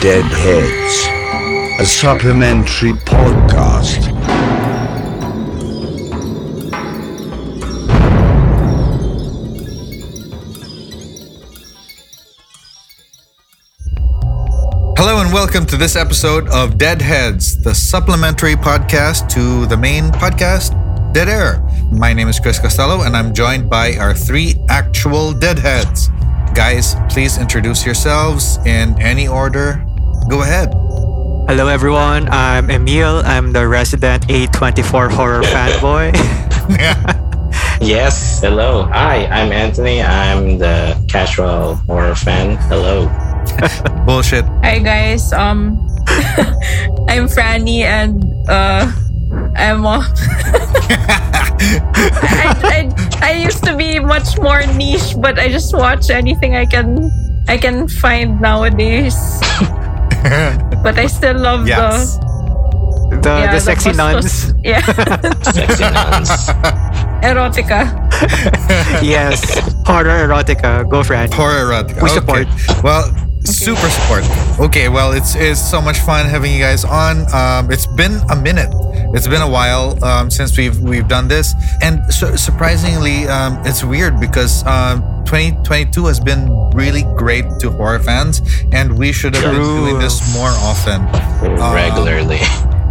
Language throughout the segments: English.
Deadheads, a supplementary podcast. Hello and welcome to this episode of Deadheads, the supplementary podcast to the main podcast, Dead Air. My name is Chris Costello and I'm joined by our three actual Deadheads. Guys, please introduce yourselves in any order. Go ahead. Hello, everyone. I'm Emil. I'm the resident A24 horror fanboy. Yes, hello. Hi, I'm Anthony. I'm the casual horror fan. Hello. Bullshit. Hi guys, um, I'm Franny and uh, I'm uh, I, I, I used to be much more niche, but I just watch anything I can I can find nowadays. But I still love Yes. the the yeah, the sexy bastos- nuns. Yeah, Sexy nuns. erotica. yes. Horror erotica. Go, Fran. Horror erotica. We Okay. support. Well, super support. Okay, well, it's it's so much fun having you guys on. Um, it's been a minute. It's been a while um, since we've we've done this, and su- surprisingly, um, it's weird because um, 2022 has been really great to horror fans, and we should have been doing this more often. Regularly.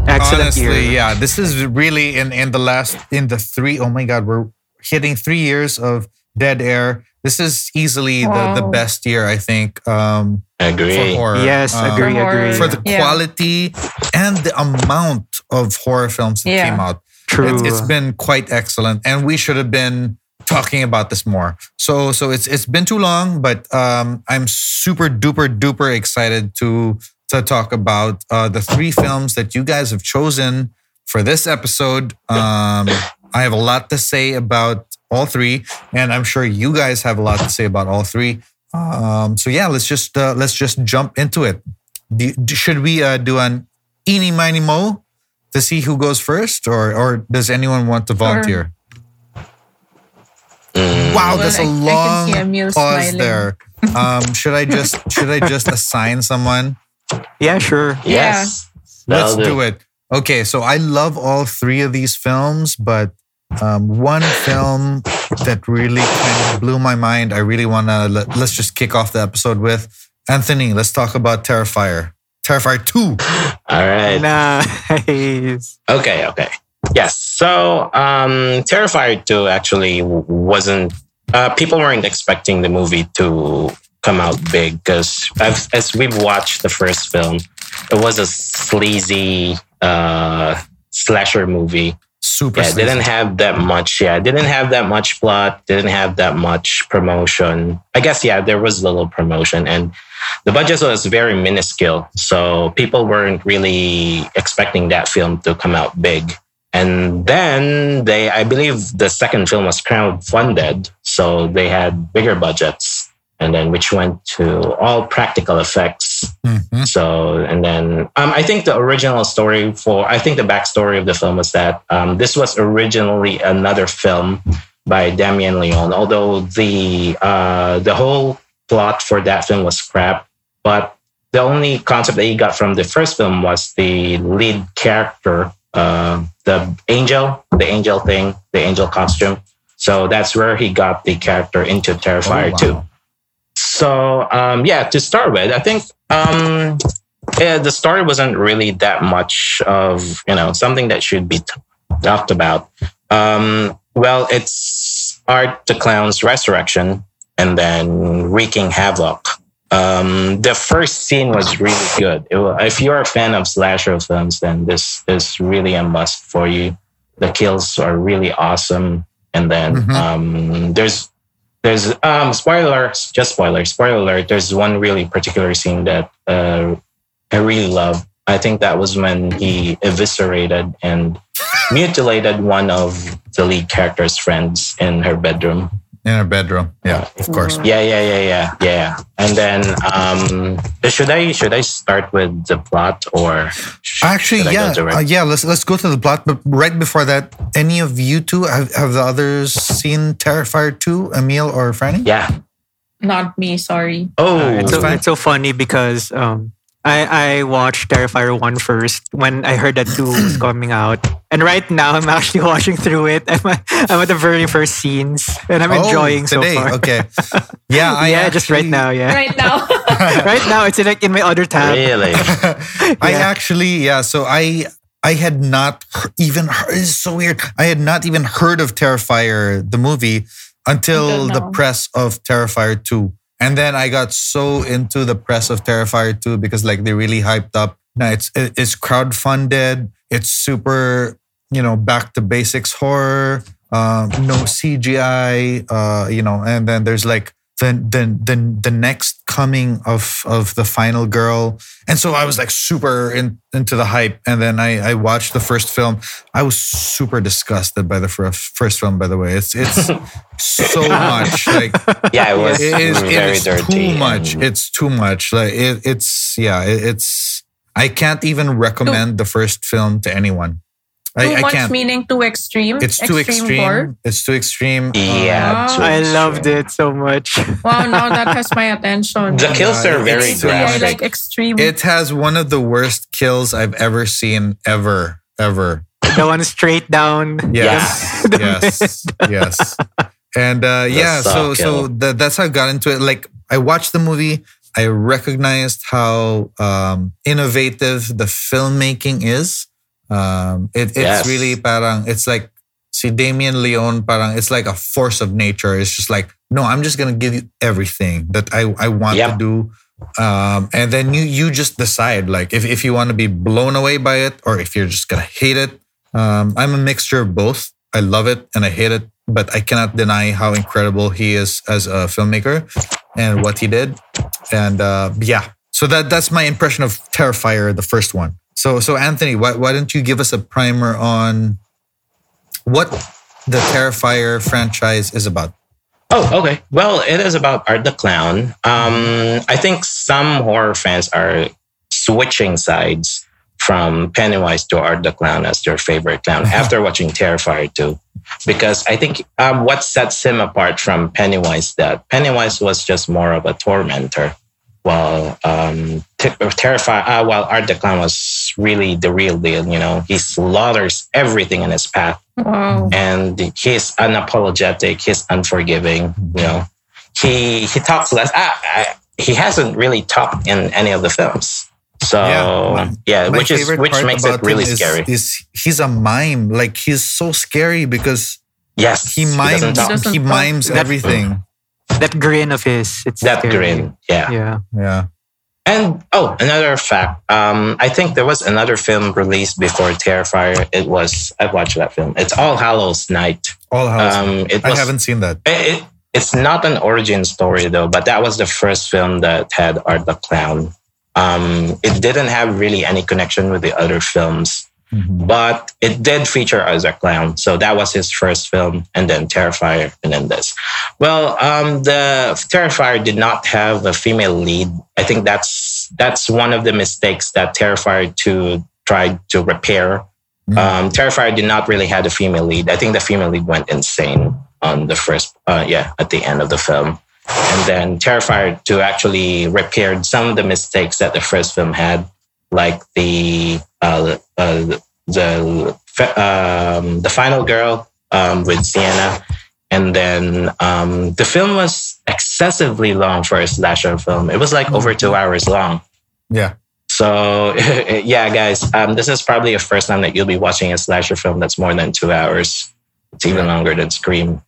Excellent Honestly, year. yeah, this is really in in the last in the three. Oh my God, we're hitting three years of Dead Air. This is easily the the best year I think um, for Agree. horror. Yes, Um, agree, For agree. For the Yeah. quality and the amount of horror films that Yeah. came out, True. it's, it's been quite excellent, and we should have been talking about this more. So so it's it's been too long, but um, I'm super duper duper excited to to talk about uh, the three films that you guys have chosen for this episode. Um, I have a lot to say about all three, and I'm sure you guys have a lot to say about all three. Um, so yeah, let's just uh, let's just jump into it. Do, do- should we uh, do an eeny miny mo to see who goes first, or or does anyone want to volunteer? Mm, Wow, Well, that's a I- I long see pause smiling. there. Um, should I just should I just assign someone? yeah, sure. yes. Let's That'll do it. Okay, so I love all three of these films, but um, one film that really kind of blew my mind. I really want to let, let's just kick off the episode with Anthony. Let's talk about Terrifier. Terrifier Two. All right. Nice. Okay, okay. Yes. So, um, Terrifier 2 actually wasn't, uh, people weren't expecting the movie to come out big because as, as we've watched the first film, it was a sleazy, uh, slasher movie. Super. Yeah, didn't have that much. Yeah, didn't have that much plot. Didn't have that much promotion. I guess yeah, there was little promotion, and the budget was very minuscule. So people weren't really expecting that film to come out big. And then they, I believe, the second film was crowdfunded, so they had bigger budgets, and then which went to all practical effects. Mhm. So, and then um, I think the original story for, I think the backstory of the film was that um, this was originally another film by Damien Leone, although the uh, the whole plot for that film was crap. But the only concept that he got from the first film was the lead character, uh, the angel, the angel thing, the angel costume. So that's where he got the character into Terrifier Oh, wow. 2. So um, yeah, to start with, I think um, yeah, the story wasn't really that much of you know something that should be t- talked about. Um, well, it's Art the Clown's resurrection and then wreaking havoc. Um, the first scene was really good. It if you're a fan of slasher films, then this is really a must for you. The kills are really awesome, and then Mhm. um, there's there's um spoilers, just spoilers. Spoiler alert. There's one really particular scene that uh, I really love. I think that was when he eviscerated and mutilated one of the lead character's friends in her bedroom. In a bedroom. Yeah, of course. Yeah, yeah, yeah, yeah, yeah. And then, um, should I should I start with the plot or sh- Actually, should I go yeah, direct? uh, yeah. Let's let's go to the plot. But right before that, any of you two have, have the others seen Terrifier two, Emil or Franny? yeah. Not me, sorry. Oh, Uh, it's, so, it's so funny because um, I, I watched Terrifier 1 first when I heard that 2 was coming out. And right now, I'm actually watching through it. I'm at, I'm at the very first scenes and I'm Oh, enjoying so today. far. Okay. Yeah, I yeah, just right now, yeah. Right now. right now, it's in, like in my other tab. really? I actually, yeah. So I I had not even heard, it's so weird. I had not even heard of Terrifier the movie until Until the press of Terrifier 2. And then I got so into the press of Terrifier 2 because like they really hyped up. Now it's it- it's crowdfunded. It's super, you know, back to basics horror. Um, no CGI, uh, you know, and then there's like the the the the next coming of of the final girl, and so I was like super in, into the hype. And then I I watched the first film. I was super disgusted by the first first film. By the way, it's it's so much like Yeah, it was it is, very is dirty. too much. It's too much. Like it, it's yeah, it, it's. I can't even recommend the first film to anyone. Too I, I much can't. meaning too extreme. It's too extreme. Horror. It's too extreme. yeah, Wow. too I extreme. loved it so much. Wow, now that has my attention. The kills are very it's- Yeah, I like extreme. It has one of the worst kills I've ever seen, ever, ever. the one straight down. Yes, yes, yes. And uh, yeah, saw so so kill. that's how I got into it. Like I watched the movie, I recognized how um, innovative the filmmaking is. Um, it, it's Yes. really parang it's like see Damien Leone parang it's like a force of nature. It's just like no, I'm just gonna give you everything that I I want to do. Um, and then you you just decide like if, if you want to be blown away by it or if you're just gonna hate it. Um, I'm a mixture of both. I love it and I hate it, but I cannot deny how incredible he is as a filmmaker and what he did. And uh, yeah, so that that's my impression of Terrifier, the first one. So so Anthony, why why don't you give us a primer on what the Terrifier franchise is about? Oh, okay. Well, it is about Art the Clown. Um, I think some horror fans are switching sides from Pennywise to Art the Clown as their favorite clown after watching Terrifier 2. Because I think um, what sets him apart from Pennywise that Pennywise was just more of a tormentor, while um, T- Terrifier, uh, while Art the Clown was really the real deal. You know, he slaughters everything in his path wow. and he's unapologetic he's unforgiving you know he he talks less ah, I, he hasn't really talked in any of the films so Yeah, yeah, my- My which is which makes it really is- scary Is, he's a mime. Like he's so scary because yes he mimes doesn't he talk. mimes That- everything. That grin of his. It's that scary. grin yeah Yeah. Yeah. And oh, another fact. Um, I think there was another film released before Terrifier. It was I've watched that film. It's All Hallows Night. All house. Um, it I haven't seen that. It, it, it's not an origin story though, but that was the first film that had Art the Clown. Um, it didn't have really any connection with the other films, Mhm. but it did feature as a clown. So that was his first film, and then Terrifier, and then this. Well, um, the Terrifier did not have a female lead. I think that's that's one of the mistakes that Terrifier two tried to repair. Mm. Um, Terrifier did not really have a female lead. I think the female lead went insane on the first, uh, yeah, at the end of the film. And then Terrifier 2 actually repaired some of the mistakes that the first film had, like the uh, uh, the um, the final girl um, with Sienna, and then um, the film was excessively long for a slasher film. It was like over two hours long. Yeah. So yeah, guys, um, this is probably the first time that you'll be watching a slasher film that's more than two hours. It's even longer than Scream.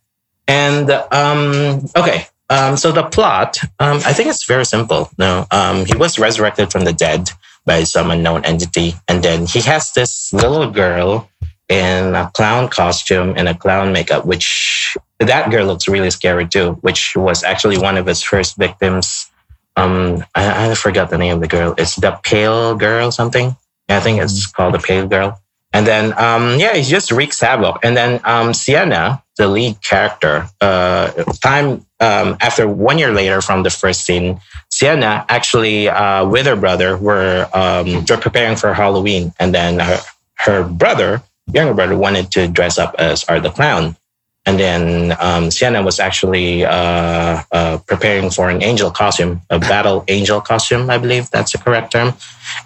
And um, okay, um, so the plot, um, I think it's very simple. No, um, he was resurrected from the dead by some unknown entity, and then he has this little girl in a clown costume and a clown makeup, which that girl looks really scary too. Which was actually one of his first victims. Um, I, I forgot the name of the girl. It's the Pale Girl, something. I think it's called the Pale Girl. And then, um, yeah, he just wreaks havoc. And then um, Sienna, the lead character, uh, time um, after one year later from the first scene, Sienna actually uh, with her brother were um, preparing for Halloween, and then her, her brother, younger brother, wanted to dress up as Art the Clown. And then um, Sienna was actually uh, uh, preparing for an angel costume, a battle angel costume, I believe that's the correct term.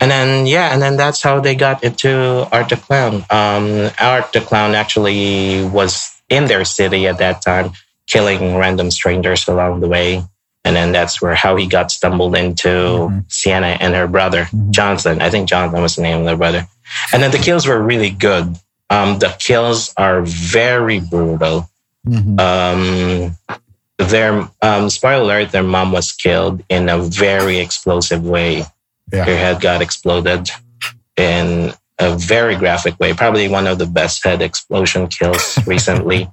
And then, yeah, and then that's how they got into Art the Clown. Um, Art the Clown actually was in their city at that time, killing random strangers along the way. And then that's where how he got stumbled into Mhm. Sienna and her brother, Mhm. Jonathan. I think Jonathan was the name of their brother. And then the kills were really good. Um, the kills are very brutal. Mhm. Um, their um, spoiler alert: their mom was killed in a very explosive way. Yeah. Her head got exploded in a very graphic way. Probably one of the best head explosion kills recently.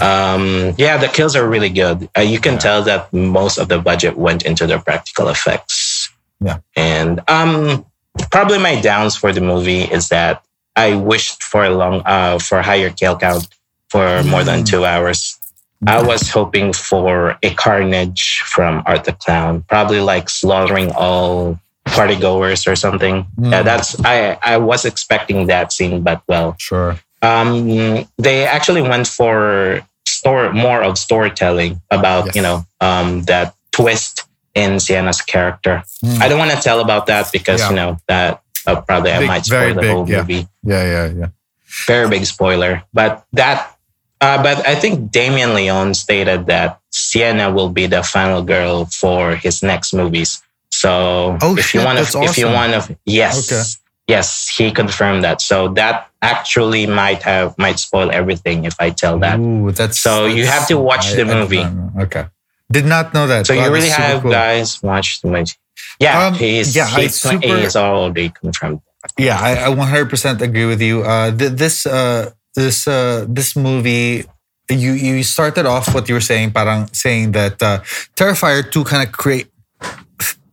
Um, yeah, the kills are really good. Uh, you can Yeah. tell that most of the budget went into the practical effects. Yeah. and um, probably my downs for the movie is that I wished for a long, uh, for higher kill count for more than Mm. two hours. I was hoping for a carnage from Art the Clown, probably like slaughtering all party goers or something. Yeah, Mm. that's I I was expecting that scene, but well, Sure. Um, they actually went for store more of storytelling about Yes. you know um, that twist in Sienna's character. Mm. I don't want to tell about that because Yeah. you know that uh, probably I might spoil the big, whole yeah. movie. Yeah, yeah, yeah. Very big spoiler, but that. Uh, but I think Damien Leone stated that Sienna will be the final girl for his next movies. So Oh, if shit, you want to, if you want to, yes, Okay. Yes, he confirmed that. So that actually might have might spoil everything if I tell that. Ooh, that's So you have to watch the I- did movie. Okay. Did not know that. So Wow, you really have cool. guys watch the movie. Yeah, Um, he's yeah, he's, super- he's already confirmed. Yeah, I, I 100% agree with you. Uh, th- this uh, this uh, this movie, you you started off what you were saying, parang saying that uh, Terrifier 2 kind of create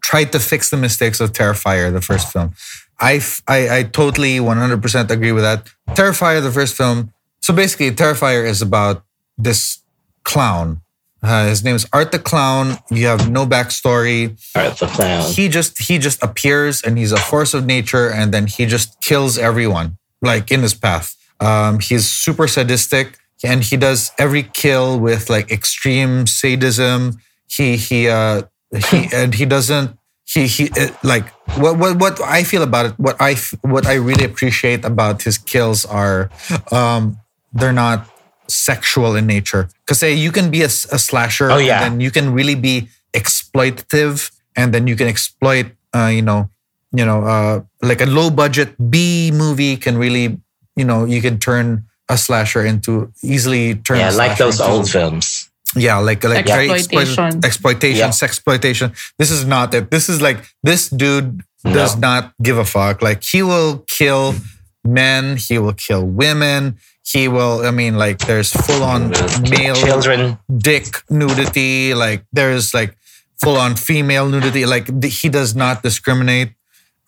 tried to fix the mistakes of Terrifier, the first film. I, f- I I totally 100% agree with that. Terrifier, the first film. So basically, Terrifier is about this clown. Uh, his name is Art the Clown. You have no backstory Art the clown. he just he just appears and he's a force of nature and then he just kills everyone like in his path um he's super sadistic and he does every kill with like extreme sadism he he uh he and he doesn't he he uh, like what what what i feel about it what I what i really appreciate about his kills are um they're not sexual in nature because say you can be a slasher Oh, yeah. and then you can really be exploitative and then you can exploit uh, you know you know uh, like a low budget b movie can really you know you can turn a slasher into easily turn yeah, a like those old films. Yeah like like very Exploitation. exploit- exploitation Yeah. sexploitation this is not it this is like this dude does No. not give a fuck like he will kill men he will kill women he will i mean like there's full on male Children. dick nudity like there's like full on female nudity like th- he does not discriminate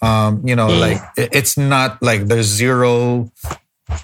um you know Mm. like it- it's not like there's zero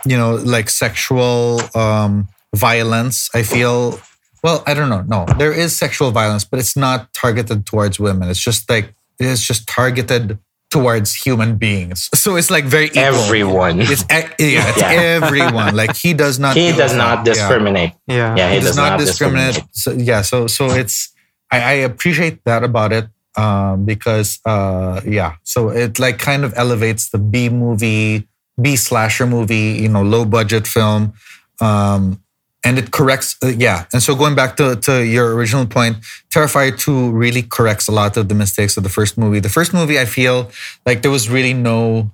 you know like sexual um violence i feel well i don't know no there is sexual violence but it's not targeted towards women it's just like it's just targeted towards human beings so it's like very equal. Everyone. it's e- yeah, it's Yeah. everyone like he does not he give does not Yeah discriminate. Yeah. Yeah, he does not discriminate. So yeah, so so it's I, I appreciate that about it um, because uh, yeah, so it like kind of elevates the B movie, B slasher movie, you know, low budget film, um, and it corrects uh, yeah. And so going back to to your original point, Terrifier two really corrects a lot of the mistakes of the first movie. The first movie, I feel like there was really no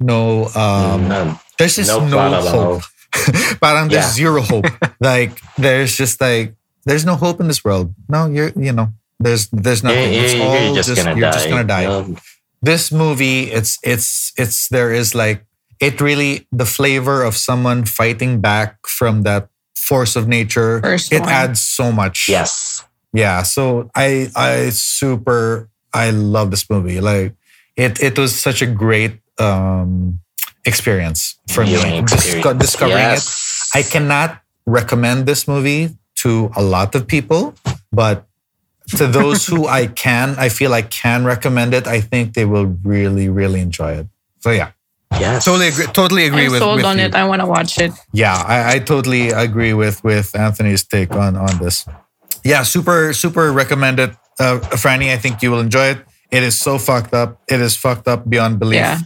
no um, No, there's just no no, plot at all. hope. Parang there's Yeah. zero hope. like there's just like there's no hope in this world. No, you're you know there's there's nothing. you- It's you're all just gonna you're die. just gonna die. You'll- This movie, it's it's it's there is like it really the flavor of someone fighting back from that force of nature. First it adds so much. Yes. Yeah. So I I super I love this movie. Like it it was such a great um experience for Viewing me. Disco- experience. discovering it. I cannot recommend this movie to a lot of people, but to those who I can, I feel I can recommend it. I think they will really, really enjoy it. So yeah, Yes. totally agree. Totally agree I'm with. sold with on you. it. I want to watch it. Yeah, I, I totally agree with with Anthony's take on on this. Yeah, super super recommended. Uh, Franny, I think you will enjoy it. It is so fucked up. It is fucked up beyond belief. Yeah.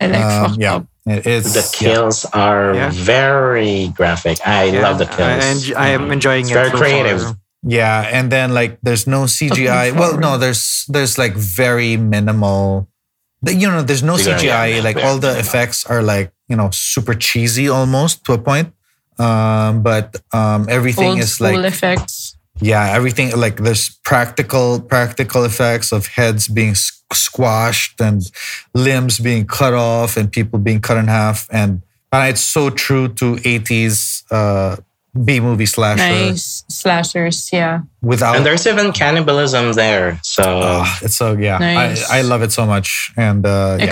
I like Um, fucked yeah, up. it is. the yeah. kills are Yeah. very graphic. I Yeah, love the kills. I, enj- I am enjoying It's it. very so creative. far. Yeah, and then like there's no CGI. Well, no, there's there's like very minimal. The- You know, there's no CGI. yeah, like yeah. all the effects are like you know super cheesy almost to a point. Um, but um, everything Old is school like effects. yeah, everything like there's practical practical effects of heads being squashed and limbs being cut off and people being cut in half and. And it's so true to 80s uh, B movie slasher Nice slashers. Yeah. without and there's even cannibalism there. So Oh, it's so yeah. Nice. I, I love it so much, and uh, yeah,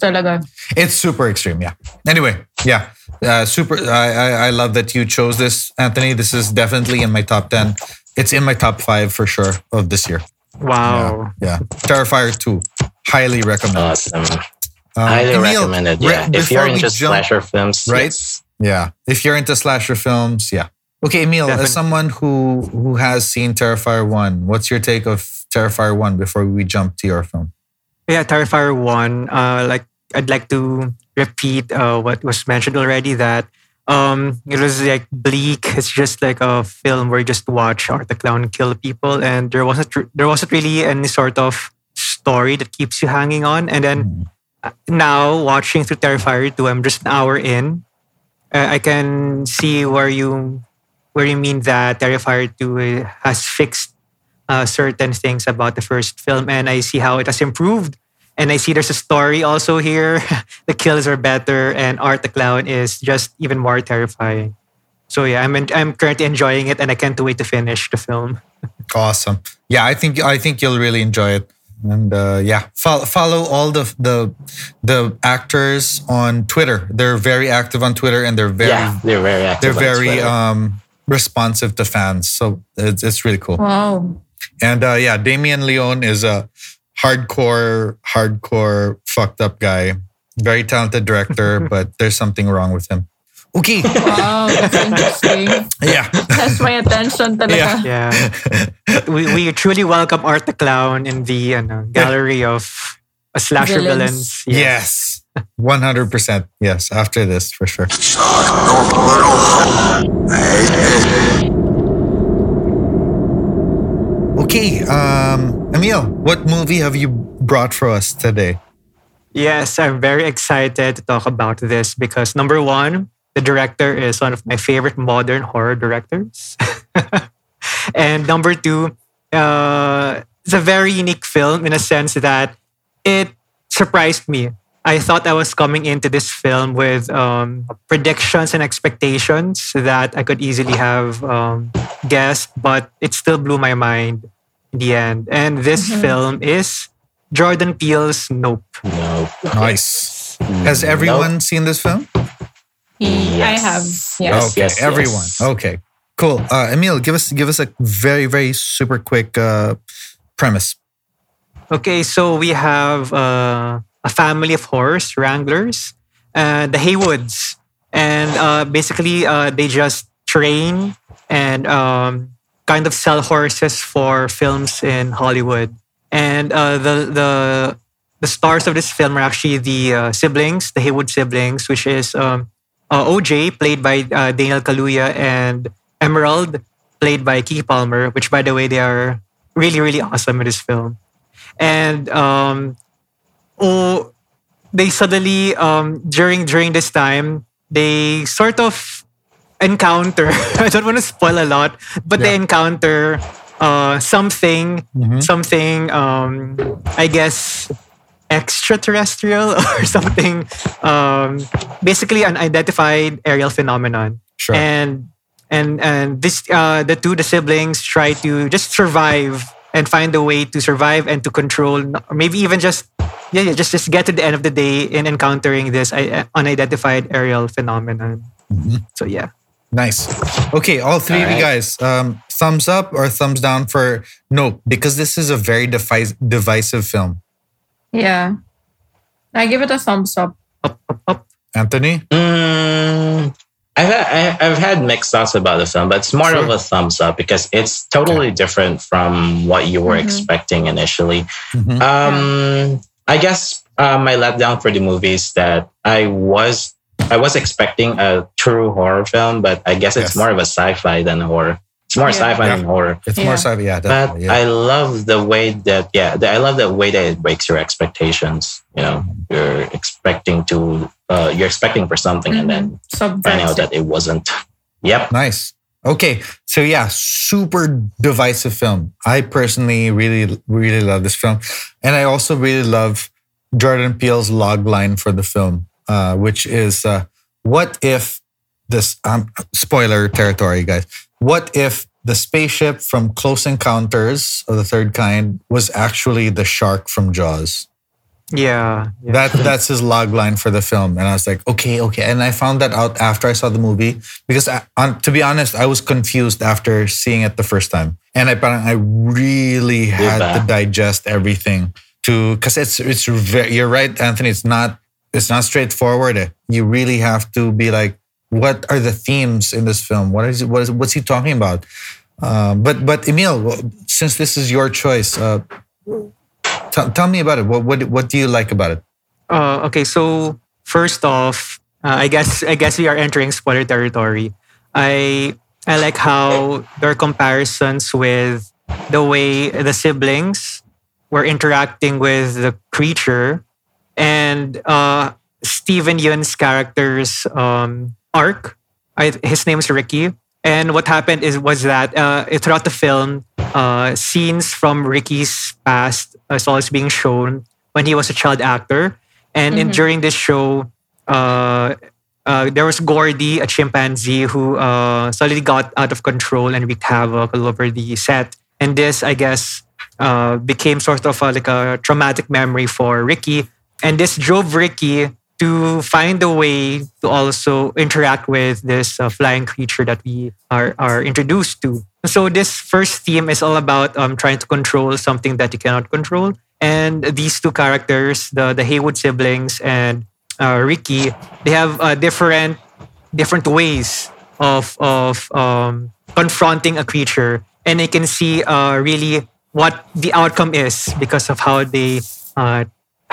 talaga. it's super extreme. Yeah. Anyway, yeah, uh, super. I, I I love that you chose this, Anthony. This is definitely in my top ten. It's in my top five for sure of this year. Wow. Yeah, Terrifier two, highly recommend. awesome. Um, Highly Emil, recommended. re- Yeah. if you're into jump- slasher films, right? yes. Yeah, if you're into slasher films, yeah. Okay, Emil, Definitely. as someone who who has seen Terrifier one, what's your take of Terrifier one before we jump to your film? Yeah, Terrifier 1, uh, like I'd like to repeat uh, what was mentioned already that um, it was like bleak. It's just like a film where you just watch Art the Clown kill people, and there wasn't there wasn't really any sort of story that keeps you hanging on. And then uh, now watching through Terrifier 2, I'm just an hour in. Uh, I can see where you where you mean that Terrifier 2 has fixed uh, certain things about the first film, and I see how it has improved. And I see there's a story also here. the kills are better, and Art the Clown is just even more terrifying. So yeah, I'm en- I'm currently enjoying it, and I can't wait to finish the film. Awesome. Yeah, I think I think you'll really enjoy it. And uh, yeah, follow, follow all the the the actors on Twitter. They're very active on Twitter, and they're very yeah, they're very active. they're on very Twitter. um, responsive to fans. So it's it's really cool. Wow. And uh, yeah, Damien Leone is a hardcore hardcore fucked up guy. Very talented director, but there's something wrong with him. Okay. Wow. That's interesting. Yeah. Has my attention talaga. Yeah. Yeah, we, we truly welcome Art the Clown in the ano, gallery of uh, slasher Villains. villains. Yes. 100%. Yes. After this, for sure. Okay. Um, Emil, what movie have you brought for us today? Yes, I'm very excited to talk about this because number one, the director is one of my favorite modern horror directors. and number two, uh, it's a very unique film in a sense that it surprised me. I thought I was coming into this film with um, predictions and expectations that I could easily have um, guessed, but it still blew my mind in the end. And this film is Jordan Peele's Nope. Nope. Nice. Has everyone seen this film? He- I have. Yes, Yes. okay, yes, everyone. yes. Okay, cool. Uh, Emil, give us give us a very very super quick uh, premise. Okay, so we have uh, a family of horse wranglers, uh, the Haywoods, and uh, basically uh, they just train and um, kind of sell horses for films in Hollywood. And uh, the the the stars of this film are actually the uh, siblings, the Haywood siblings, which is um, uh, OJ, played by uh, Daniel Kaluuya, and Emerald, played by Keke Palmer. Which, by the way, they are really really awesome in this film and um, oh, they suddenly um, during during this time they sort of encounter. I don't want to spoil a lot, but they encounter uh, something, Mhm. something. Um, I guess extraterrestrial or something. Um, basically, an identified aerial phenomenon Sure. and and and this uh, the two the siblings try to just survive and find a way to survive and to control or maybe even just yeah, yeah just just get to the end of the day in encountering this uh, unidentified aerial phenomenon Mhm. so yeah Nice. Okay, all three of you guys, um, thumbs up or thumbs down for no, because this is a very defi- divisive film. Yeah. I give it a thumbs up. Up, up, up. Anthony? Mm, I've had, I- I've had mixed thoughts about the film, but it's more of a thumbs up because it's totally different from what you were Mhm. expecting initially. Mhm. Um, I guess uh, my letdown for the movie is that I was I was expecting a true horror film, but I guess it's Yes. more of a sci-fi than a horror. It's more Yeah. sci-fi Yeah. than horror. It's Yeah. more sci yeah, But definitely. Yeah. I love the way that yeah, the, I love the way that it breaks your expectations. You know, you're expecting to uh, you're expecting for something and then Mhm. finding out that it wasn't. Yep. Nice. Okay. So yeah, super divisive film. I personally really, really love this film. And I also really love Jordan Peele's log line for the film, uh, which is uh, what if this um, spoiler territory, guys. What if the spaceship from Close Encounters of the Third Kind was actually the shark from Jaws? Yeah. yeah. That that's his log line for the film, and I was like, okay, okay. And I found that out after I saw the movie because, I, on, to be honest, I was confused after seeing it the first time, and I I really had to digest everything to because it's it's very, you're right, Anthony. It's not it's not straightforward. You really have to be like, what are the themes in this film? What is what is what's he talking about? Um, but but Emil, since this is your choice, uh, t- tell me about it. What what what do you like about it? Uh, okay, so first off, uh, I guess I guess we are entering spoiler territory. I I like how there are comparisons with the way the siblings were interacting with the creature, and uh, Steven Yeun's character's um, arc. I, his name is Ricky, and what happened is was that uh, throughout the film, uh, scenes from Ricky's past as well as being shown when he was a child actor. And in, Mhm. during this show, uh, uh, there was Gordy, a chimpanzee, who uh, suddenly got out of control and wreaked havoc all over the set. And this, I guess, uh, became sort of a, like a traumatic memory for Ricky. And this drove Ricky to find a way to also interact with this uh, flying creature that we are, are introduced to. So this first theme is all about um, trying to control something that you cannot control. And these two characters, the, the Haywood siblings and uh, Ricky, they have uh, different different ways of of um, confronting a creature, and they can see uh, really what the outcome is because of how they uh,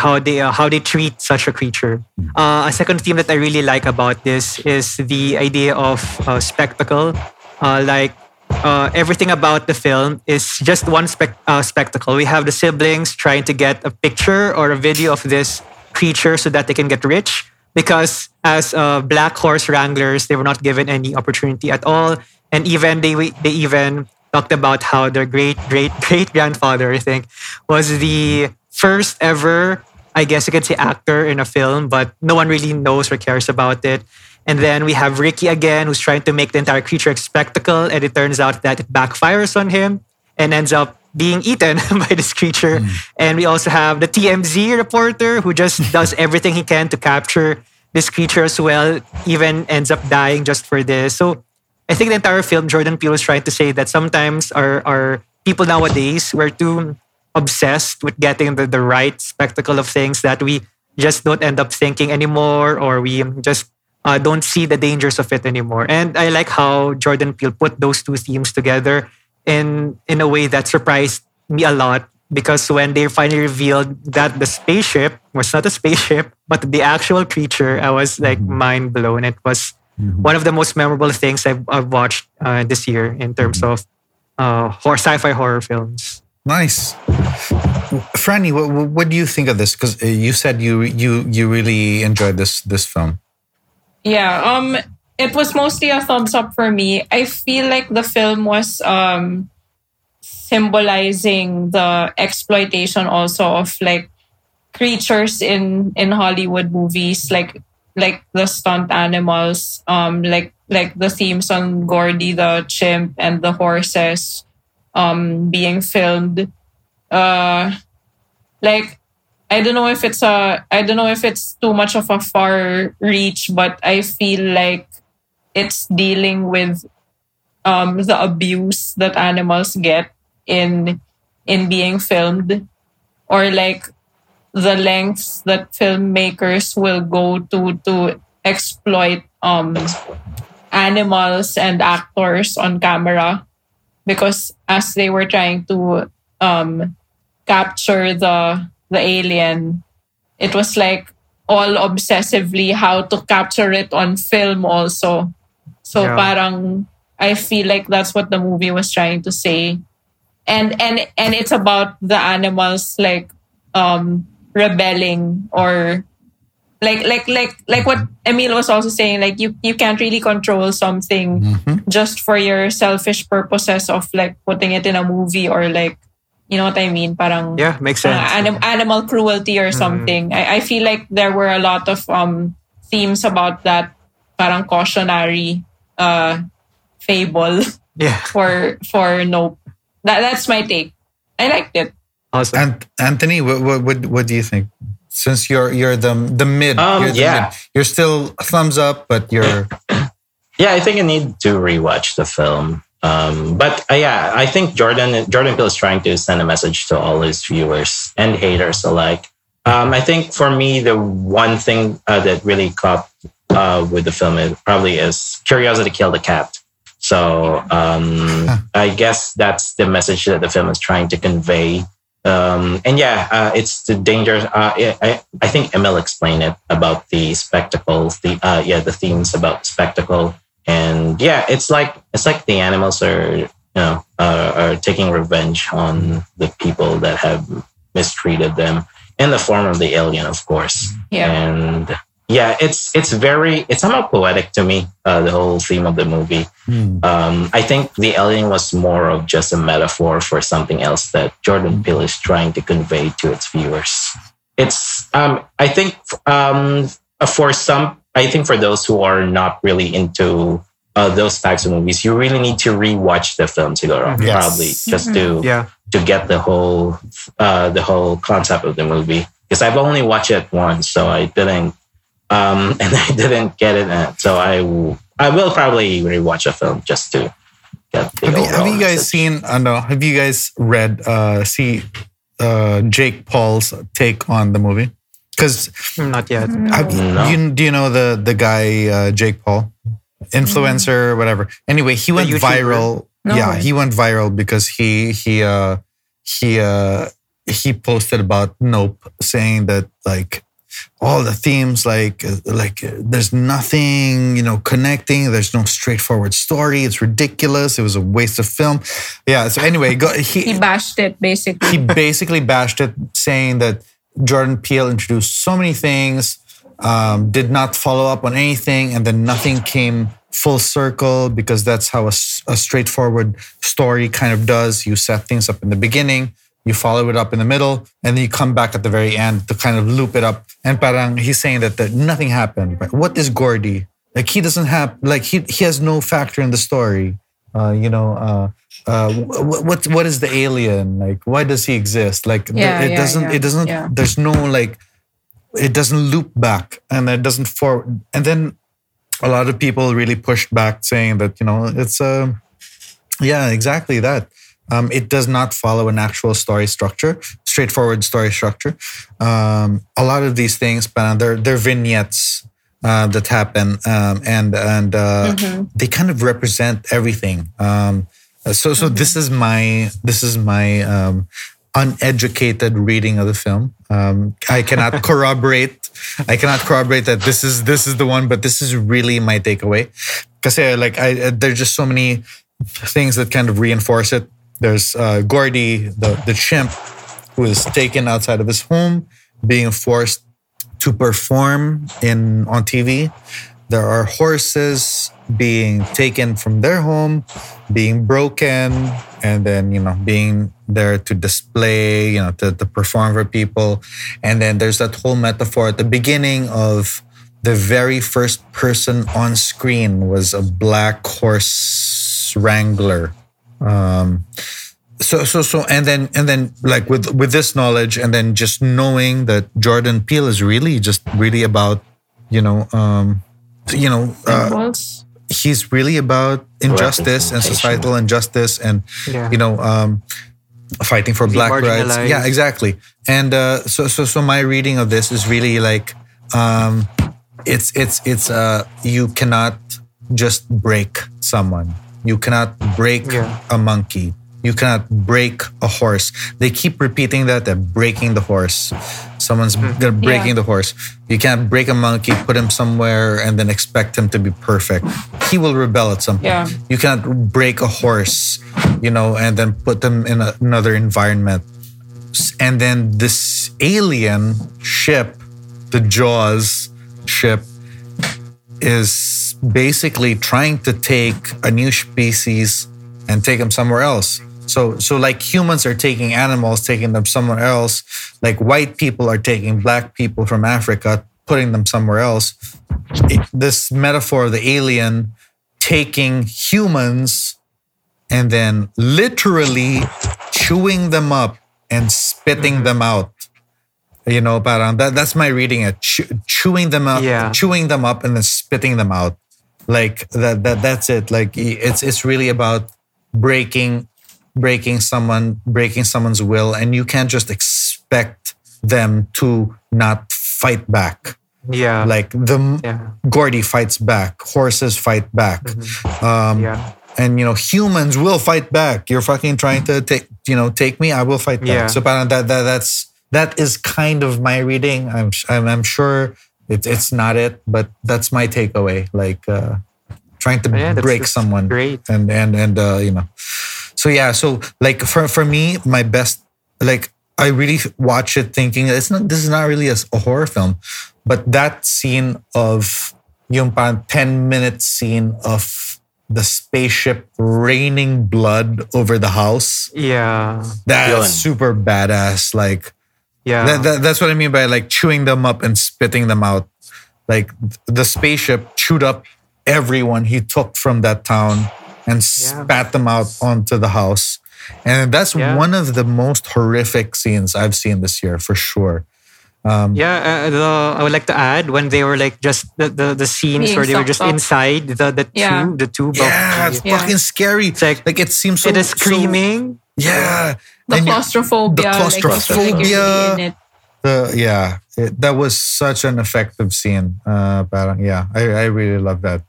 how they uh, how they treat such a creature. Uh, a second theme that I really like about this is the idea of uh, spectacle, uh, like. Uh, everything about the film is just one spec- uh, spectacle. We have the siblings trying to get a picture or a video of this creature so that they can get rich because as black horse wranglers they were not given any opportunity at all and even they they even talked about how their great great great grandfather i think was the first ever i guess you could say actor in a film but no one really knows or cares about it and then we have ricky again who's trying to make the entire creature a spectacle and it turns out that it backfires on him and ends up being eaten by this creature. Hmm. And we also have the TMZ reporter who just does everything he can to capture this creature as well, even ends up dying just for this. So I think the entire film, Jordan Peele was trying to say that sometimes our, our people nowadays, we're too obsessed with getting the, the right spectacle of things that we just don't end up thinking anymore or we just uh, don't see the dangers of it anymore. And I like how Jordan Peele put those two themes together in in a way that surprised me a lot because when they finally revealed that the spaceship was not a spaceship but the actual creature, I was like mind blown. It was one of the most memorable things I've, I've watched uh, this year in terms of uh, horror, sci-fi horror films. Nice, Franny. What, what do you think of this? Because you said you you you really enjoyed this this film. Yeah, um it was mostly a thumbs up for me. I feel like the film was um symbolizing the exploitation also of like creatures in in Hollywood movies like like the stunt animals um like like the themes on Gordy the chimp and the horses um being filmed. Uh like I don't know if it's a I don't know if it's too much of a far reach, but I feel like it's dealing with um, the abuse that animals get in in being filmed, or like the lengths that filmmakers will go to to exploit um, animals and actors on camera because as they were trying to um, capture the the alien it was like all obsessively how to capture it on film also so Yeah. parang i feel like that's what the movie was trying to say and and and it's about the animals like um rebelling or like like like like what Emil was also saying like you you can't really control something Mhm. just for your selfish purposes of like putting it in a movie or like you know what I mean parang Yeah, makes uh, sense. anim- animal cruelty or something I, I feel like there were a lot of um themes about that parang cautionary uh fable yeah, for for nope that that's my take I liked it awesome. And Anthony, what, what what what do you think? Since you're you're the the mid, Um, you're the yeah. mid. you're still thumbs up, but you're Yeah, I think I need to rewatch the film. Um, but uh, yeah, I think Jordan Jordan Peele is trying to send a message to all his viewers and haters alike. Um, I think for me, the one thing uh, that really caught uh, with the film is probably is curiosity killed the cat. So um, I guess that's the message that the film is trying to convey. Um, and yeah, uh, it's the danger. Uh, I, I, think Emil explained it about the spectacles, the uh, yeah, the themes about spectacle, and yeah, it's like it's like the animals are you know uh, are taking revenge on the people that have mistreated them in the form of the alien, of course. yeah And yeah, it's it's very it's somehow poetic to me. Uh, the whole theme of the movie. Hmm. Um, I think the alien was more of just a metaphor for something else that Jordan Peele is trying to convey to its viewers. It's um, I think um, for some, I think for those who are not really into uh, those types of movies, you really need to rewatch the film to go around, Yes. probably just to yeah, to get the whole uh, the whole concept of the movie. Because I've only watched it once, so I didn't um, and I didn't get it. uh, So I w- I will probably rewatch the film just to get the have you, have overall you guys message. seen? Uh, no, have you guys read? Uh, see, uh, Jake Paul's take on the movie? Because not yet. Have, No. do, you, do you know the the guy uh, Jake Paul, influencer, whatever? Anyway, he went viral. No yeah, way. he went viral because he he uh he uh he posted about Nope, saying that like all the themes like uh, like uh, there's nothing you know connecting. There's no straightforward story. It's ridiculous. It was a waste of film. Yeah. So anyway, go, he bashed it basically he basically bashed it, saying that Jordan Peele introduced so many things, um, did not follow up on anything, and then nothing came full circle because that's how a, a straightforward story kind of does. You set things up in the beginning, you follow it up in the middle, and then you come back at the very end to kind of loop it up. And parang he's saying that, that nothing happened. But what is Gordy? Like he doesn't have like he he has no factor in the story. Uh, you know, uh, uh, wh- what what is the alien like? Why does he exist? Like th- Yeah, it yeah, doesn't yeah, it doesn't. yeah. There's no like it doesn't loop back and it doesn't forward. And then a lot of people really pushed back, saying that you know it's a yeah exactly that. Um, it does not follow an actual story structure, straightforward story structure. Um, a lot of these things, but they're they're vignettes uh, that happen, um, and and uh, they kind of represent everything. Um, so so this is my this is my um, uneducated reading of the film. Um, I cannot corroborate. I cannot corroborate that this is this is the one, but this is really my takeaway. Because like I, uh, there's just so many things that kind of reinforce it. There's uh, Gordy, the the chimp, who is taken outside of his home, being forced to perform in on TV. There are horses being taken from their home, being broken, and then you know being there to display, you know, to, to perform for people. And then there's that whole metaphor at the beginning of the very first person on screen was a black horse wrangler. Um, so so so and then and then like with with this knowledge and then just knowing that Jordan Peele is really just really about you know um you know uh, he's really about injustice and societal injustice and Yeah. you know um, fighting for black rights. Yeah, exactly. And uh, so so so my reading of this is really like um, it's it's it's uh you cannot just break someone. You cannot break Yeah. a monkey. You cannot break a horse. They keep repeating that they're breaking the horse. Someone's Hmm. they're breaking Yeah. the horse. You can't break a monkey, put him somewhere, and then expect him to be perfect. He will rebel at some point. Yeah. You cannot break a horse, you know, and then put them in a, another environment. And then this alien ship, the Jaws ship, is basically trying to take a new species and take them somewhere else. So, so like humans are taking animals, taking them somewhere else. Like white people are taking black people from Africa, putting them somewhere else. It- this metaphor of the alien taking humans and then literally chewing them up and spitting them out. You know, parang um, that, that's my reading it. Chew, chewing them up, Yeah. chewing them up and then spitting them out. Like that, that that's it. Like it's it's really about breaking breaking someone, breaking someone's will, and you can't just expect them to not fight back. Yeah. Like the yeah. Gordy fights back, horses fight back. Um, Yeah. and you know humans will fight back you're fucking trying to take you know take me i will fight back Yeah. so that, that that's that is kind of my reading i'm i'm, I'm sure it's it's not it but that's my takeaway like uh trying to Yeah, that's- break that's someone great. and and and uh you know so yeah so like for for me my best like i really watch it thinking it's not this is not really a, a horror film but that scene of yung parang 10 minute scene of the spaceship raining blood over the house Yeah. that's Yun. super badass like Yeah. that, that, that's what I mean by like chewing them up and spitting them out. Like the spaceship chewed up everyone he took from that town and spat them out onto the house. And that's Yeah. one of the most horrific scenes I've seen this year for sure. Yeah, uh, the, I would like to add when they were like just the, the, the scenes Being where they were just up. inside the the Yeah. tube, the tube. Yeah, of, it's Yeah. fucking scary. It's like- like it seems so it is so- screaming. Yeah. The And claustrophobia. Like, you feel like claustrophobia. really in it. the yeah it, that was such an effective scene uh parang, yeah I, I really love that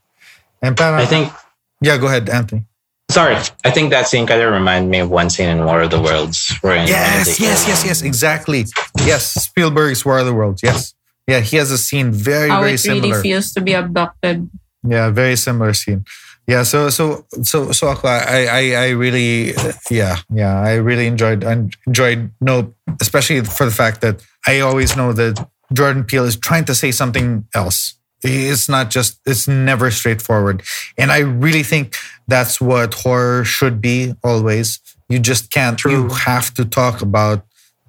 and parang, I think yeah go ahead anthony sorry, I think that scene kind of reminded me of one scene in War of the Worlds where in yes yes yes yes exactly yes spielberg's war of the worlds yes yeah he has a scene very How very it really similar feels to be abducted. yeah very similar scene yeah so so so so i i i really yeah yeah i really enjoyed enjoyed no especially for the fact that i always know that jordan peele is trying to say something else. It's not just it's never straightforward. And i really think that's what horror should be always. You just can't you have to talk about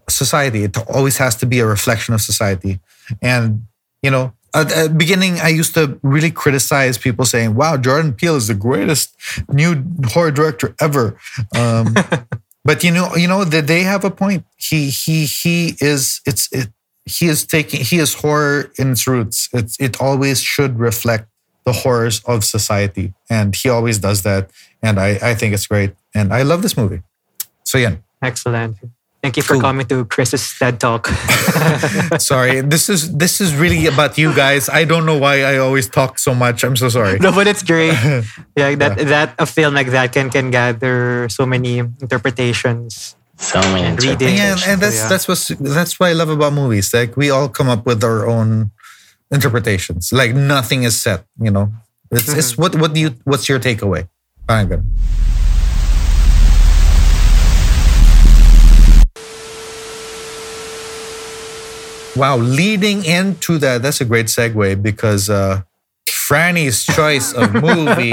society. It always has to be a reflection of society. And you know at the beginning i used to really criticize people saying wow jordan peele is the greatest new horror director ever. Um, but you know you know that they have a point. He he he is it's it he is taking he is horror in its roots. It's it always should reflect the horrors of society and he always does that and i i think it's great and i love this movie. So yeah Excellent. Thank you for Cool. coming to Chris's TED Talk. sorry this is this is really about you guys i don't know why i always talk so much i'm so sorry no, but it's great. Yeah, that that a film like that can can gather so many interpretations. so many And reading. interpretations. yeah, and, and that's Yeah. that's what's that's what I love about movies. Like we all come up with our own interpretations. Like nothing is set. You know, it's it's mm-hmm. what what do you what's your takeaway? Parang Wow, leading into that, that's a great segue because uh, Franny's choice of movie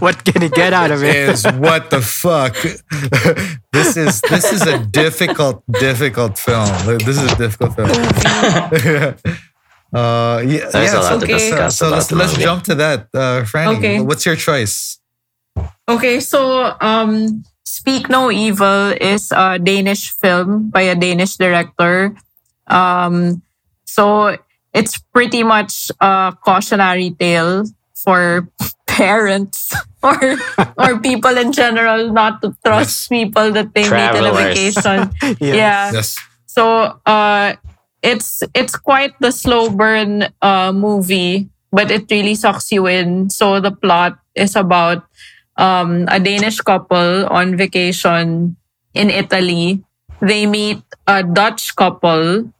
what can he get out of it? is what the fuck. this is this is a difficult, difficult film. This is a difficult film. uh, yeah, There's yeah, a lot so, to Okay. so let's let's movie. jump to that. Uh, Franny, Okay. what's your choice? Okay, so um, Speak No Evil is a Danish film by a Danish director. Um, so it's pretty much a cautionary tale for parents or or people in general not to trust people that they meet in a vacation. Yes. Yeah. Yes. So uh it's it's quite the slow burn uh movie, but it really sucks you in. So the plot is about um a Danish couple on vacation in Italy. They meet a Dutch couple.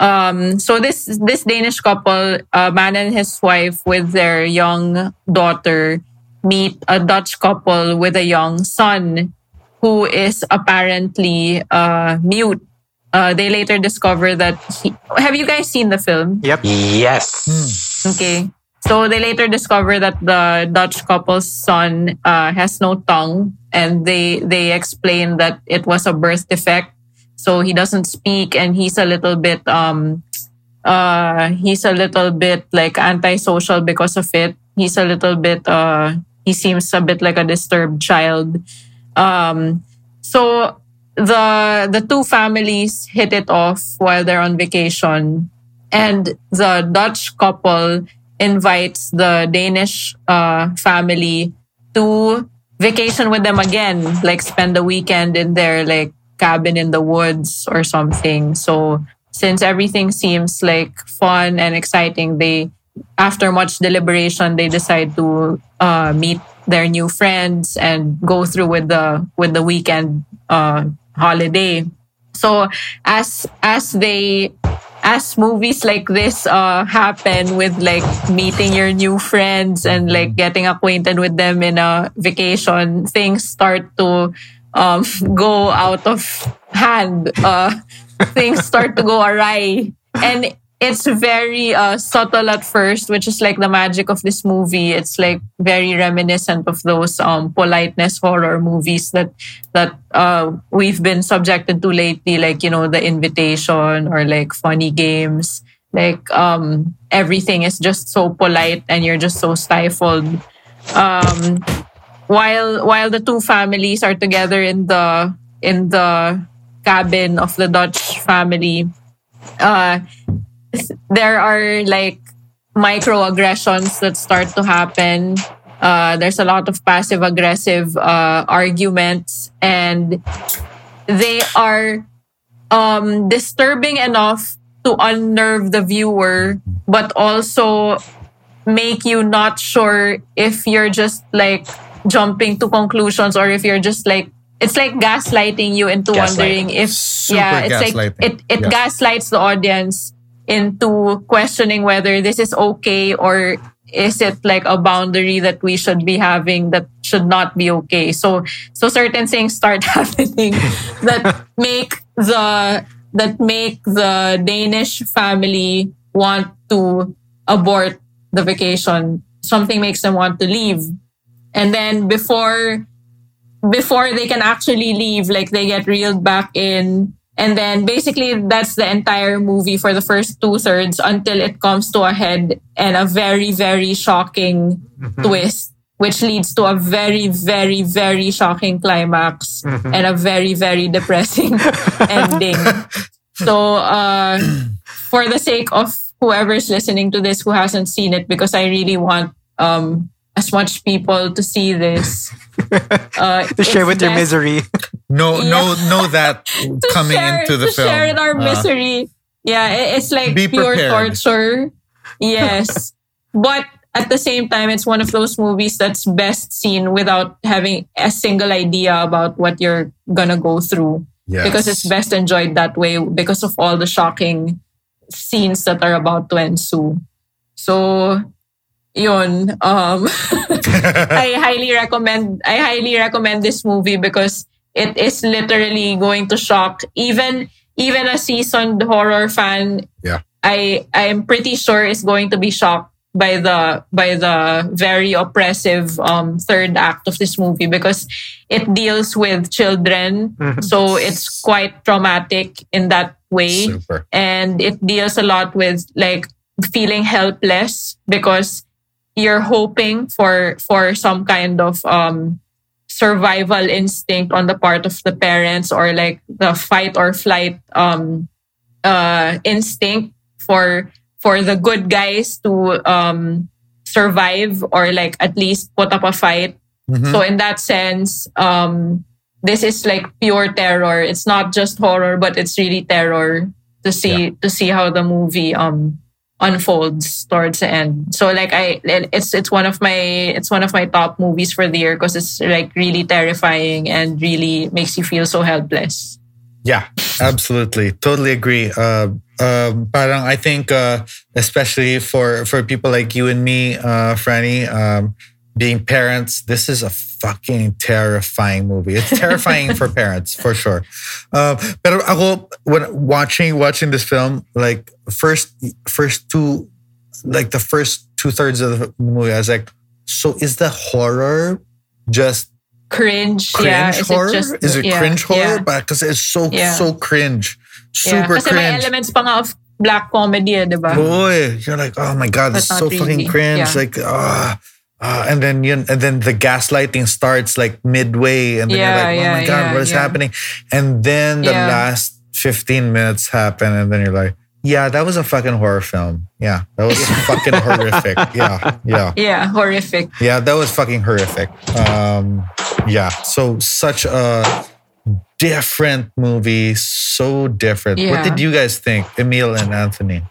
Um so this this Danish couple, a man and his wife with their young daughter meet a Dutch couple with a young son who is apparently uh mute uh, they later discover that he, have you guys seen the film Yep. Yes. okay so they later discover that the dutch couple's son uh, has no tongue and they they explain that it was a birth defect so he doesn't speak and he's a little bit um uh he's a little bit like antisocial because of it. He's a little bit uh he seems a bit like a disturbed child. Um so the the two families hit it off while they're on vacation. And the dutch couple invites the danish uh, family to vacation with them again like spend the weekend in their like cabin in the woods or something. So since everything seems like fun and exciting they after much deliberation they decide to uh, meet their new friends and go through with the with the weekend uh, holiday. So as as they as movies like this uh, happen with like meeting your new friends and like getting acquainted with them in a vacation things start to um, go out of hand. Uh, things start to go awry. And it's very uh, subtle at first which is like the magic of this movie. It's like very reminiscent of those um, politeness horror movies that that uh, we've been subjected to lately like you know the invitation or like funny games. Like um, everything is just so polite and you're just so stifled. Um, while while the two families are together in the in the cabin of the Dutch family uh, there are like microaggressions that start to happen. Uh, there's a lot of passive aggressive uh, arguments, and they are um, disturbing enough to unnerve the viewer, but also make you not sure if you're just like jumping to conclusions or if you're just like it's like gaslighting you into Gaslighting. wondering if Super yeah it's like it it Yeah. gaslights the audience into questioning whether this is okay or is it like a boundary that we should be having that should not be okay so so certain things start happening that make the that make the danish family want to abort the vacation something makes them want to leave and then before before they can actually leave like they get reeled back in. And then basically that's the entire movie for the first two thirds until it comes to a head and a very very shocking twist which leads to a very very very shocking climax and a very very depressing ending. So uh for the sake of whoever's listening to this who hasn't seen it because i really want um as much people to see this uh, To share it's with your misery. No, no, Yeah. know that coming share, into the to film. share in our Uh, misery. Yeah, it's like pure torture. Yes. but at the same time, it's one of those movies that's best seen without having a single idea about what you're gonna go through. yes. Because it's best enjoyed that way because of all the shocking scenes that are about to ensue. So yun. Um I highly recommend I highly recommend this movie because it is literally going to shock even even a seasoned horror fan. Yeah. I I'm pretty sure is going to be shocked by the by the very oppressive um third act of this movie because it deals with children. Mhm. So it's quite traumatic in that way Super. and it deals a lot with like feeling helpless because you're hoping for for some kind of um survival instinct on the part of the parents or like the fight or flight um uh instinct for for the good guys to um survive or like at least put up a fight. Mhm. So in that sense, um, this is like pure terror. It's not just horror, but it's really terror to see to see how the movie um unfolds towards the end. So like I it's it's one of my it's one of my top movies for the year because it's like really terrifying and really makes you feel so helpless. Yeah, absolutely. Totally agree. Uh, um, parang I think, uh, especially for, for people like you and me, uh, Franny, um, being parents, this is a fucking terrifying movie. It's terrifying for parents, for sure. Uh, I ako, when watching, watching this film, like first, first two, like the first two thirds of the movie, I was like, so is the horror just Cringe, cringe yeah. Is horror? it just is it yeah, cringe horror? Yeah. Because it's so Yeah. so cringe, yeah. super Kasi may cringe. elements pa nga of black comedy, eh, di? Boy, you're like, oh my god, But this is not so fucking cringe. Yeah. Like, ah. Uh, and then you and then the gaslighting starts like midway, and then Yeah, you're like, "Oh yeah, my god, yeah, what is yeah. happening?" And then the Yeah. last fifteen minutes happen, and then you're like, "Yeah, that was a fucking horror film. Yeah, that was fucking horrific. Yeah, yeah, Yeah, horrific. yeah, that was fucking horrific. Um, yeah, so such a different movie, so different. What did you guys think, Emil and Anthony?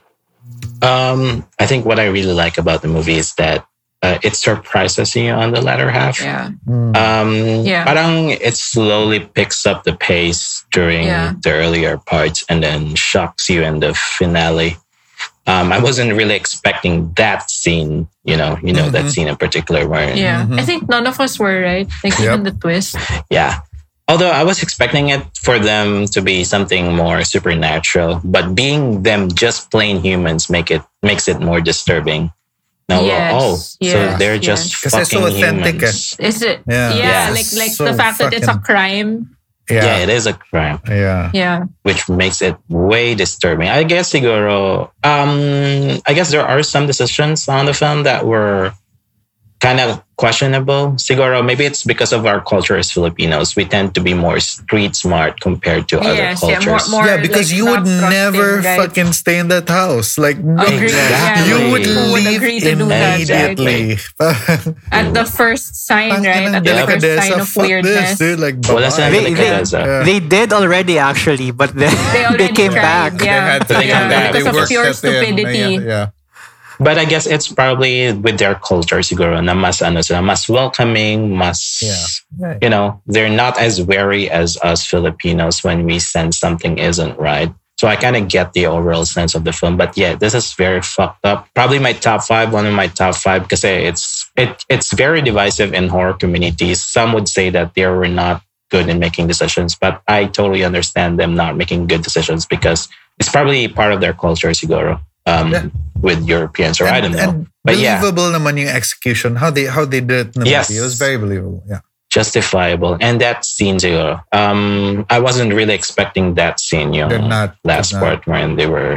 Um, I think what I really like about the movie is that uh, it surprises you on the latter half. Yeah. Mm. Um, Yeah. Parang it slowly picks up the pace during Yeah. the earlier parts and then shocks you in the finale. Um, I wasn't really expecting that scene, you know, you know Mhm. that scene in particular where, Yeah. Mhm. I think none of us were, right? Like even the twist. yeah. Although I was expecting it for them to be something more supernatural, but being them just plain humans make it makes it more disturbing. No, Yes, oh, so they're yes. just 'Cause they're so fucking authentic, eh. humans. Is it? Yeah. Yeah. Yeah. Like like So the fact that it's a crime. Yeah. Yeah, it is a crime, yeah. Yeah. which makes it way disturbing. I guess siguro, um, I guess there are some decisions on the film that were kind of questionable. Siguro, maybe it's because of our culture as Filipinos. We tend to be more street smart compared to other Yes, yeah, cultures. more- more- yeah, because like, you would never trusting, right? fucking stay in that house. Like, no, Agree. Yeah, you would leave agree to do that, right? immediately. At the first sign, right? At the Yeah. first sign of weirdness. this, dude. Like, Wala bye-bye. sa They- they- Yeah. They did already actually, but then They they, came tried, back. Yeah. had to They yeah, come back. Because They of worked pure stupidity. Yeah, But I guess it's probably with their culture siguro na mas ano sila, mas welcoming, mas Yeah. you know, they're not as wary as us Filipinos when we sense something isn't right. So I kind of get the overall sense of the film. But yeah, this is very fucked up. Probably my top five, one of my top five, because it's it it's very divisive in horror communities. Some would say that they were not good in making decisions, but I totally understand them not making good decisions because it's probably part of their culture, siguro. Um, Yeah. with Europeans, or I don't know. And But yeah. believable naman yung execution. How they how they did it in the Yes. movie. It was very believable. Yeah. justifiable. And that scene, siguro, um, I wasn't really expecting that scene, yung They're not last not. part when they were,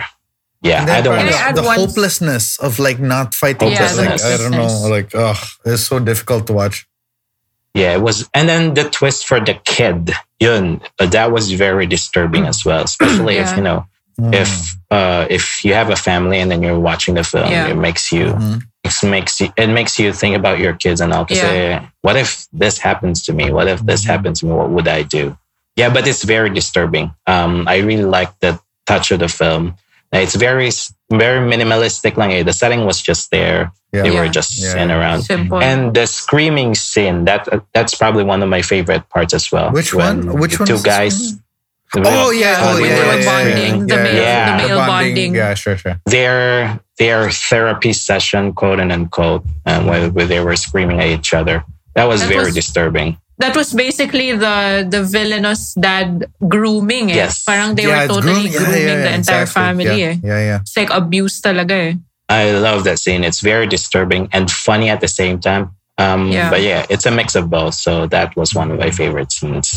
yeah, I don't parang Can know. Add the one- hopelessness of like not fighting. Yeah, like, I don't know. Like, oh, it's so difficult to watch. Yeah, it was, and then the twist for the kid, yun, uh, that was very disturbing as well. Especially if you know, Mm. if uh, if you have a family and then you're watching the film, Yeah. it makes you Mhm. it makes you it makes you think about your kids and all. To say, what if this happens to me? What if this Mhm. happens to me? What would I do? Yeah, but it's very disturbing. Um, I really like the touch of the film. It's very very minimalistic. Lang eh. The setting was just there. Yeah. They were just Yeah. in around. Simple. And the screaming scene that that's probably one of my favorite parts as well. Which one? Which the one Two is the guys. Oh yeah, oh when yeah, they yeah, bonding, yeah, the yeah, male, yeah. the The male bonding. Yeah, sure, sure. their their therapy session, quote and unquote, and where, where they were screaming at each other. That was That very was- disturbing. That was basically the the villainous dad grooming. Eh. Yes. Parang they yeah, were totally grooming. Yeah, grooming yeah, the entire exactly. family. Yeah, Eh. yeah, yeah. It's like abuse talaga. Eh. I love that scene. It's very disturbing and funny at the same time. Um, Yeah. But yeah, it's a mix of both. So that was one of my favorite scenes.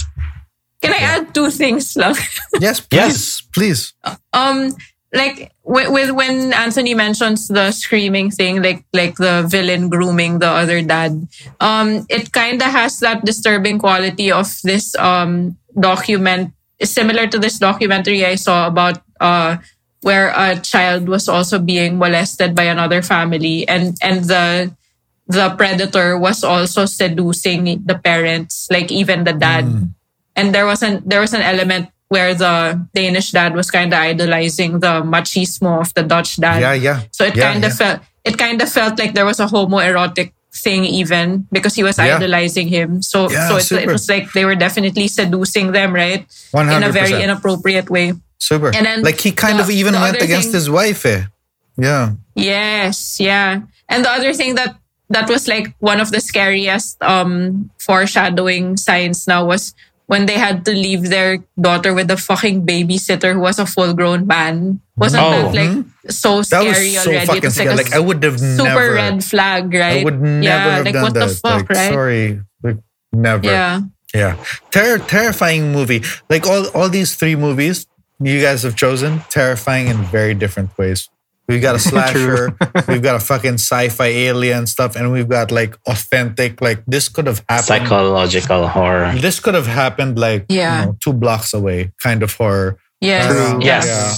Can I add two things lang? Yes, please, please. um like with, with when Anthony mentions the screaming thing, like like the villain grooming the other dad, um, it kind of has that disturbing quality of this um document, similar to this documentary I saw about uh where a child was also being molested by another family and and the the predator was also seducing the parents like even the dad and there was an there was an element where the Danish dad was kind of idolizing the machismo of the Dutch dad Yeah, yeah. so it Yeah, kind of yeah. felt it kind of felt like there was a homoerotic thing even because he was Yeah. idolizing him. So so it, it was like they were definitely seducing them, right? 100%. In a very inappropriate way. Super. And then like he kind the- of even went against thing- his wife. Eh? Yeah. Yes, yeah. And the other thing that that was like one of the scariest um foreshadowing signs now was when they had to leave their daughter with a fucking babysitter who was a full grown man. Wasn't Oh. that like so That scary was so already? fucking it was scary. like, Like, a I would have super never. red flag, right? I would never yeah, have like done what that. the fuck, like, right? Sorry. Like, never. Yeah. Yeah. Ter- terrifying movie. Like all, all these three movies you guys have chosen, terrifying in very different ways. We've got a slasher, we've got a fucking sci-fi alien stuff, and we've got like authentic, like this could have happened. Psychological horror. This could have happened like Yeah. you know, two blocks away, kind of horror. Yes. True. Yes. Yeah.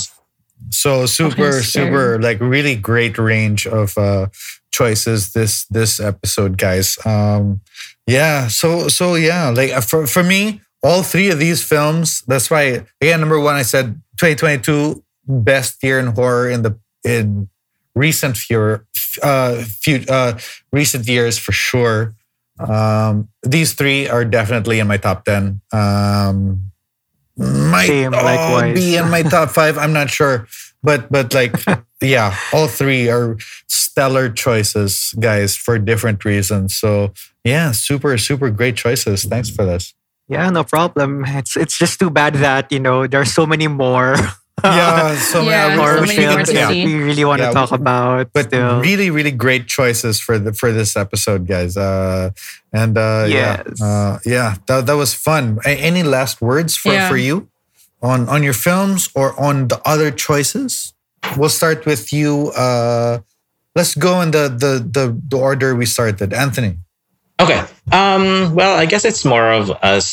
So super, Fucking scary. super, like really great range of uh choices this this episode, guys. Um yeah, so so yeah, like uh, for for me, all three of these films. That's why again, number one, I said 2022 best year in horror in the in recent few uh few uh recent years for sure. Um these three are definitely in my top 10. Um might Same, all be in my top five. I'm not sure, but but like yeah, all three are stellar choices, guys, for different reasons. So yeah, super super great choices. Thanks for this. Yeah, no problem. It's it's just too bad that you know there's so many more Yeah, so Yeah, many so horror many more films that we really want Yeah, to talk about. but still. really really great choices for the for this episode guys uh and uh Yes. yeah uh yeah that, that was fun A- any last words for Yeah. for you on on your films or on the other choices we'll start with you uh let's go in the the the, the order we started anthony Okay. Um, well, I guess it's more of us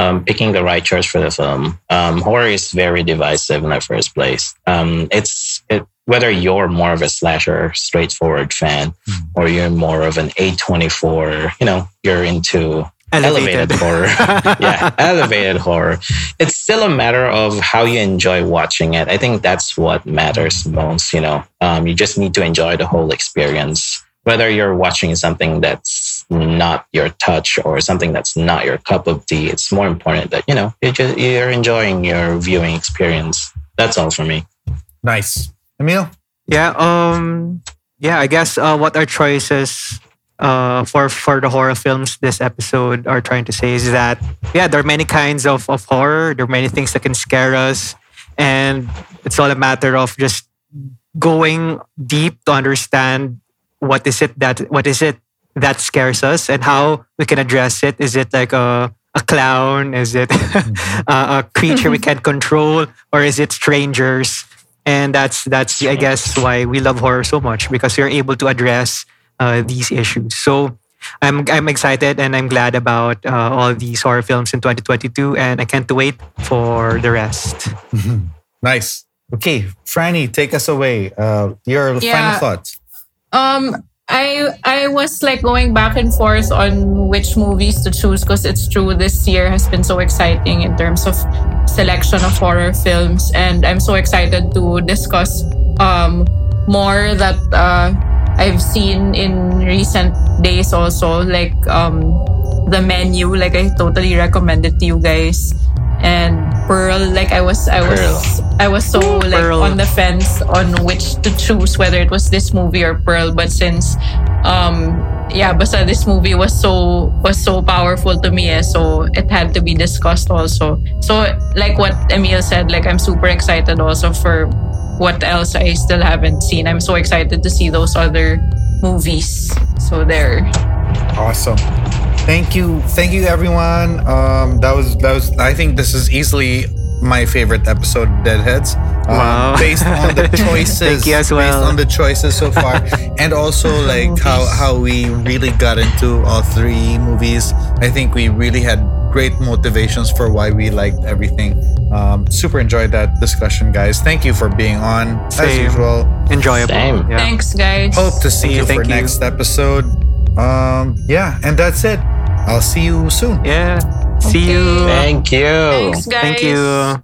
um, picking the right choice for the film. Um, horror is very divisive in the first place. Um, it's it, whether you're more of a slasher, straightforward fan, or you're more of an A24, you know, you're into Elevated. elevated horror. yeah, elevated horror. It's still a matter of how you enjoy watching it. I think that's what matters most. You know, um, you just need to enjoy the whole experience. Whether you're watching something that's not your touch or something that's not your cup of tea, it's more important that you know you're just you're enjoying your viewing experience. That's all for me. nice. Emil? Yeah, um yeah, I guess uh, what our choices uh for for the horror films this episode are trying to say is that yeah, there are many kinds of, of horror, there are many things that can scare us. And it's all a matter of just going deep to understand what is it that what is it that scares us and how we can address it. Is it like a a clown? Is it a, a creature we can't control, or is it strangers? And that's that's I guess why we love horror so much because we're able to address uh, these issues. So I'm I'm excited and I'm glad about uh, all these horror films in 2022, and I can't wait for the rest. nice okay franny take us away uh your final thoughts Um, I I was like going back and forth on which movies to choose because it's true this year has been so exciting in terms of selection of horror films, and I'm so excited to discuss um more that uh, I've seen in recent days. Also, like um the menu, like I totally recommend it to you guys. And Pearl, like I was, I was, I was so like Pearl. on the fence on which to choose whether it was this movie or Pearl. But since, um, yeah, basta this movie was so was so powerful to me, eh, so it had to be discussed also. So like what Emil said, like I'm super excited also for what else I still haven't seen. I'm so excited to see those other movies. So there. Awesome. Thank you, thank you, everyone. Um, that was that was. I think this is easily my favorite episode of Deadheads. Um, based on the choices based well. on the choices so far. and also like how how we really got into all three movies. I think we really had great motivations for why we liked everything. Um, super enjoyed that discussion, guys. Thank you for being on Same. as usual. Enjoyable. Yeah. Thanks, guys. Hope to see thank you, you for you. next episode. Um, yeah, and that's it. I'll see you soon. Yeah. See you. Thank you. Thanks, guys. Thank you.